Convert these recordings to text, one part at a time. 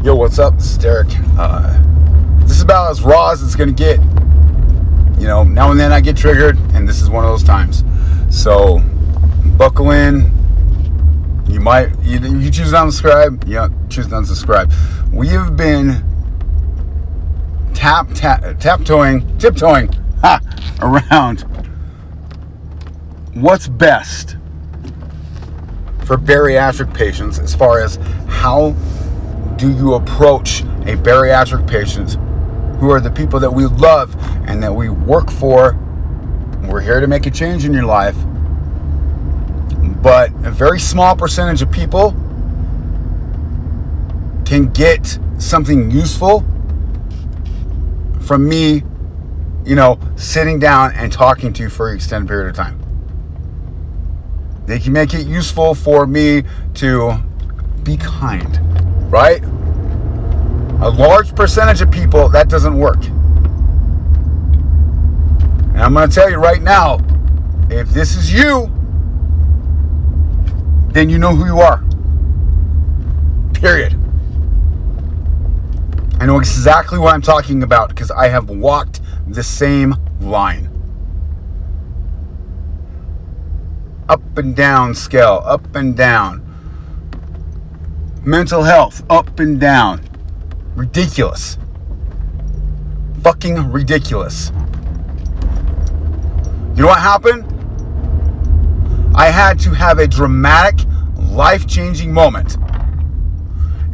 Yo, what's up? This is Derek. Uh, this is about as raw as it's gonna get. You know, now and then I get triggered, and this is one of those times. So, buckle in. You might you, you choose to unsubscribe. You choose to unsubscribe. We have been tap tap taptoeing, tiptoeing ha, around what's best for bariatric patients as far as how do you approach a bariatric patient who are the people that we love and that we work for. We're here to make a change in your life. But a very small percentage of people can get something useful from me, you know, sitting down and talking to you for an extended period of time. They can make it useful for me to be kind right? A large percentage of people, that doesn't work. And I'm going to tell you right now if this is you, then you know who you are. Period. I know exactly what I'm talking about because I have walked the same line. Up and down scale, up and down mental health up and down. Ridiculous. Fucking ridiculous. You know what happened? I had to have a dramatic, life changing moment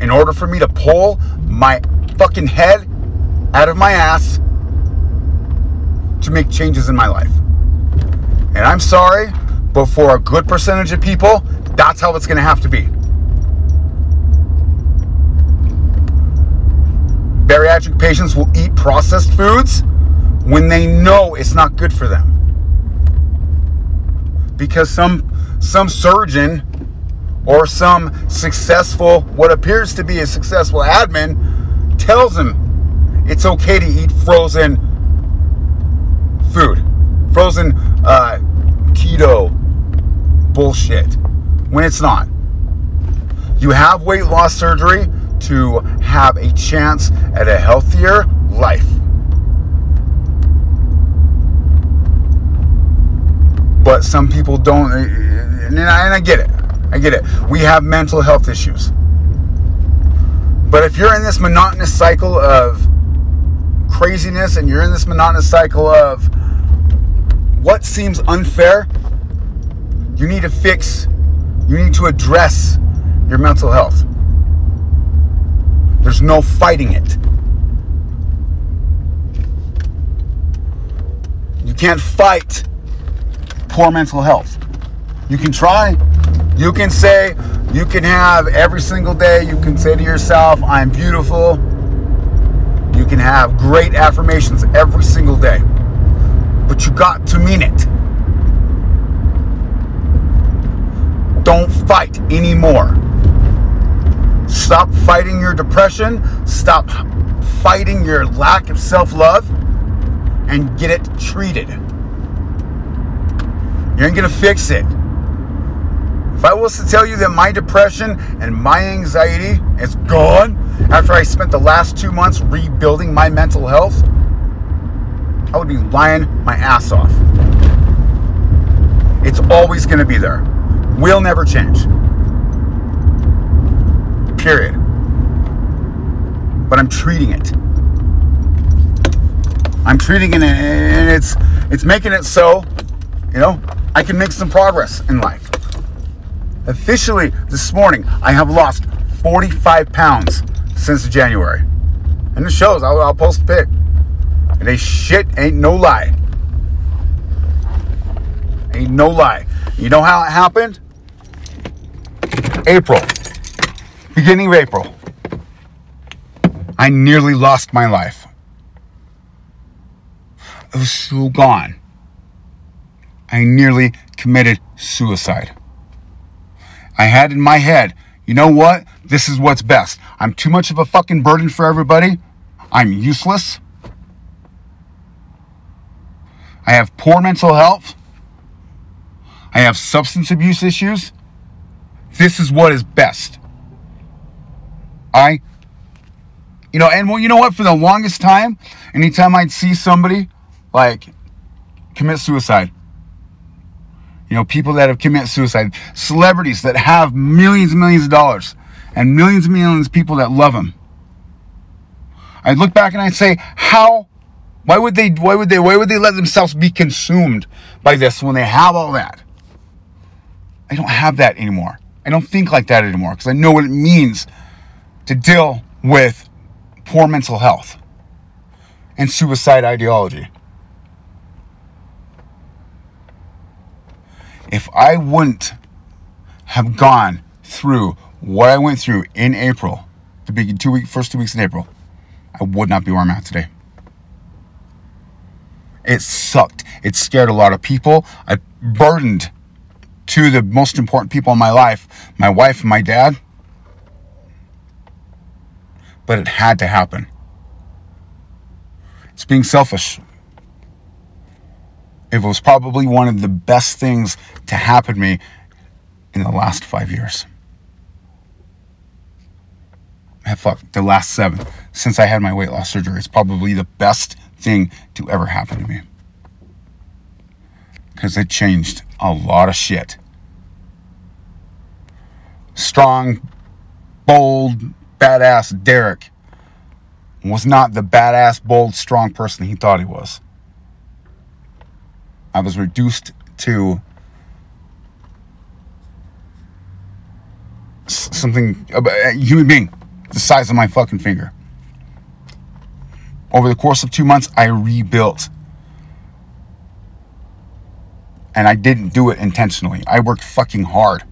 in order for me to pull my fucking head out of my ass to make changes in my life. And I'm sorry, but for a good percentage of people, that's how it's going to have to be. Bariatric patients will eat processed foods when they know it's not good for them. Because some some surgeon or some successful what appears to be a successful admin tells them it's okay to eat frozen food. Frozen uh, keto bullshit when it's not. You have weight loss surgery to have a chance at a healthier life. But some people don't, eh, eh, and I, and I get it. I get it. We have mental health issues. But if you're in this monotonous cycle of craziness and you're in this monotonous cycle of what seems unfair, you need to fix, you need to address your mental health. There's no fighting it. You can't fight poor mental health. You can try. You can say, you can have every single day, you can say to yourself, I'm beautiful. You can have great affirmations every single day. But you got to mean it. Don't fight anymore. Stop fighting your depression. Stop fighting your lack of self love and get it treated. You ain't gonna fix it. If I was to tell you that my depression and my anxiety is gone after I spent the last two months rebuilding my mental health, I would be lying my ass off. It's always gonna be there. Will never change period. But I'm treating it. I'm treating it and it's it's making it so, you know, I can make some progress in life. Officially this morning, I have lost 45 pounds since January. And it shows, I'll, I'll post a pic. And they shit ain't no lie. Ain't no lie. You know how it happened? April beginning of April, I nearly lost my life. I was so gone. I nearly committed suicide. I had in my head, you know what? This is what's best. I'm too much of a fucking burden for everybody. I'm useless. I have poor mental health. I have substance abuse issues. This is what is best. I You know, and well, you know what? For the longest time, anytime I'd see somebody like commit suicide, you know, people that have committed suicide, celebrities that have millions and millions of dollars, and millions and millions of people that love them. I'd look back and I'd say, how, why would they, why would they, why would they let themselves be consumed by this when they have all that? I don't have that anymore. I don't think like that anymore because I know what it means to deal with poor mental health and suicide ideology. If I wouldn't have gone through what I went through in April, the big two week first two weeks in April, I would not be where I'm at today. It sucked. It scared a lot of people. I burdened two of the most important people in my life, my wife and my dad. But it had to happen. It's being selfish. It was probably one of the best things to happen to me in the last five years. I fuck, the last seven. Since I had my weight loss surgery, it's probably the best thing to ever happen to me. Because it changed a lot of shit. Strong, bold, badass Derek was not the badass, bold, strong person he thought he was. I was reduced to something, a human being the size of my fucking finger. Over the course of two months, I rebuilt. And I didn't do it intentionally. I worked fucking hard.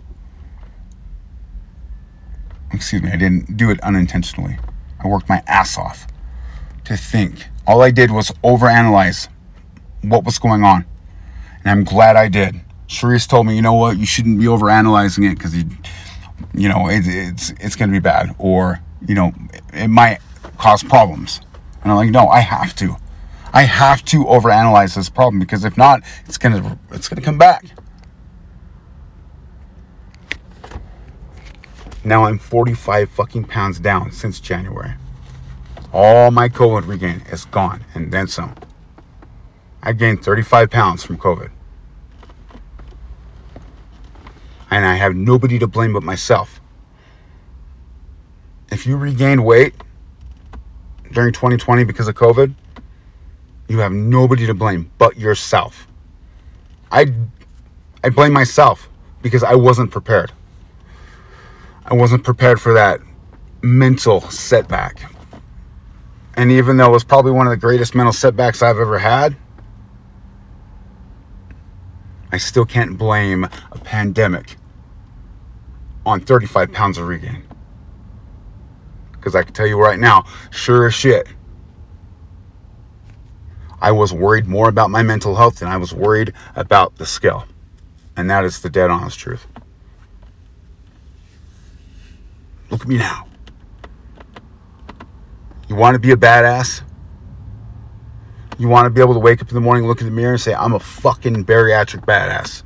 Excuse me, I didn't do it unintentionally. I worked my ass off to think. All I did was overanalyze what was going on. And I'm glad I did. Sharice told me, you know what, you shouldn't be overanalyzing it because you, you know, it, it's it's going to be bad, or you know, it might cause problems. And I'm like, no, I have to. I have to overanalyze this problem because if not, it's gonna it's gonna come back. Now I'm 45 fucking pounds down since January. All my COVID regain is gone and then some. I gained 35 pounds from COVID. And I have nobody to blame but myself. If you regained weight during 2020 because of COVID, you have nobody to blame but yourself. I I blame myself because I wasn't prepared. I wasn't prepared for that mental setback. And even though it was probably one of the greatest mental setbacks I've ever had, I still can't blame a pandemic on 35 pounds of regain. Because I can tell you right now, sure as shit, I was worried more about my mental health than I was worried about the scale. And that is the dead honest truth. Look at me now. You want to be a badass? You want to be able to wake up in the morning, look in the mirror, and say, I'm a fucking bariatric badass.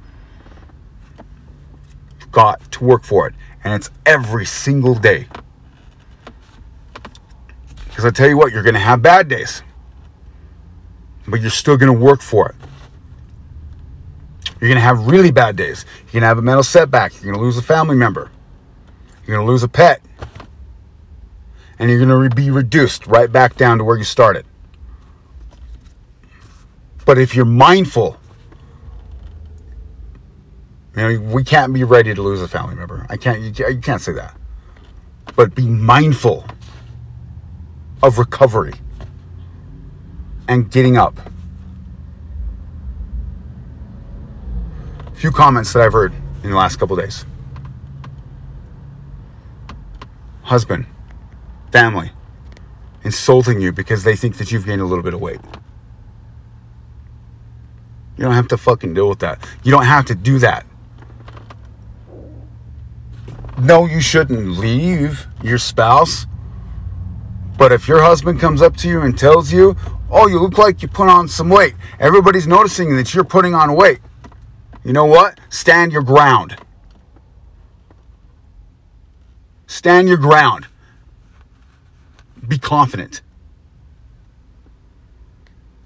You've got to work for it. And it's every single day. Because I tell you what, you're going to have bad days. But you're still going to work for it. You're going to have really bad days. You're going to have a mental setback. You're going to lose a family member. You're going to lose a pet and you're going to be reduced right back down to where you started. But if you're mindful, you know, we can't be ready to lose a family member. I can't, you can't say that. But be mindful of recovery and getting up. A few comments that I've heard in the last couple days. Husband, family insulting you because they think that you've gained a little bit of weight. You don't have to fucking deal with that. You don't have to do that. No, you shouldn't leave your spouse. But if your husband comes up to you and tells you, oh, you look like you put on some weight, everybody's noticing that you're putting on weight. You know what? Stand your ground. Stand your ground Be confident.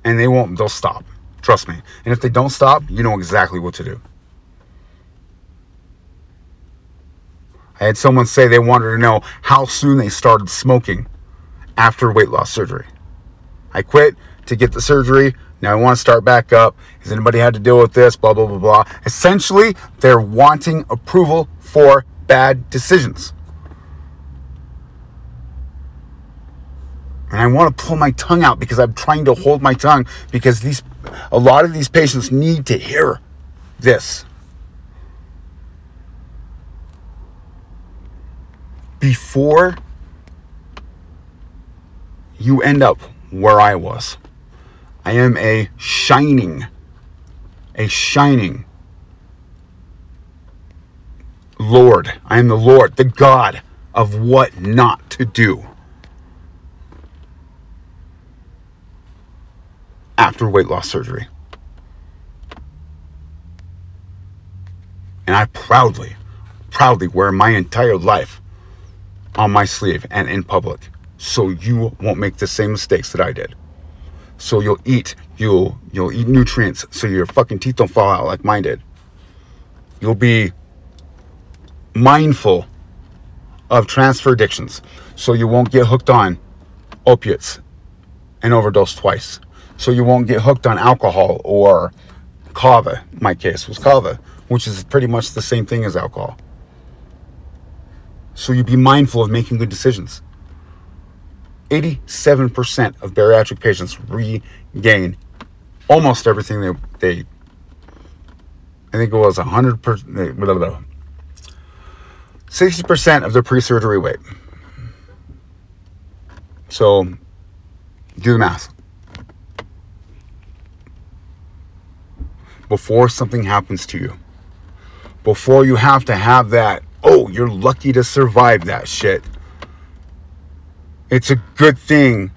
And they won't, they'll stop. Trust me. And if they don't stop, you know exactly what to do. I had someone say they wanted to know how soon they started smoking after weight loss surgery. I quit to get the surgery. Now I want to start back up. Has anybody had to deal with this? Blah, blah, blah, blah. Essentially, they're wanting approval for bad decisions. And I want to pull my tongue out because I'm trying to hold my tongue because these a lot of these patients need to hear this. Before you end up where I was. I am a shining, a shining Lord. I am the Lord, the God of what not to do. After weight loss surgery. And I proudly, proudly wear my entire life on my sleeve and in public so you won't make the same mistakes that I did. So you'll eat, you'll you'll eat nutrients so your fucking teeth don't fall out like mine did. You'll be mindful of transfer addictions so you won't get hooked on opiates and overdose twice. So you won't get hooked on alcohol or kava. My case was kava, which is pretty much the same thing as alcohol. So you be mindful of making good decisions. 87% of bariatric patients regain almost everything they, they I think it was 100 percent, 60% of their pre-surgery weight. So do the math. Before something happens to you, before you have to have that, oh, you're lucky to survive that shit it's a good thing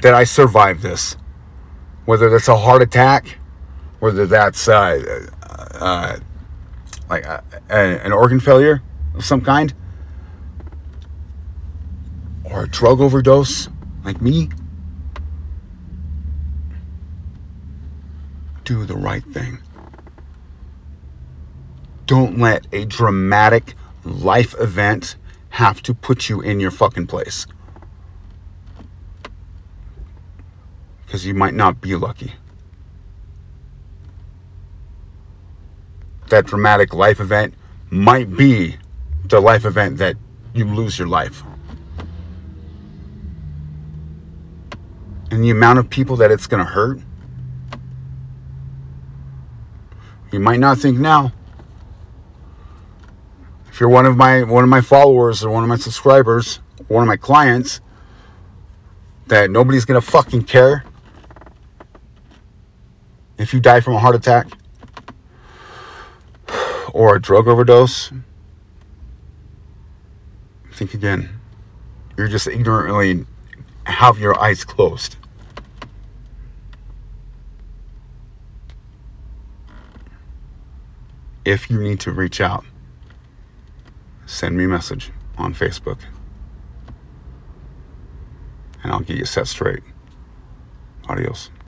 that I survived this. Whether that's a heart attack, whether that's uh, uh, like uh, an organ failure of some kind, or a drug overdose, like me, do the right thing. Don't let a dramatic life event have to put you in your fucking place. Because you might not be lucky. That dramatic life event might be the life event that you lose your life. And the amount of people that it's going to hurt, you might not think now, if you're one of my one of my followers or one of my subscribers, one of my clients, that nobody's gonna fucking care if you die from a heart attack or a drug overdose. Think again. You're just ignorantly have your eyes closed. If you need to reach out send me a message on Facebook and I'll get you set straight. Adios.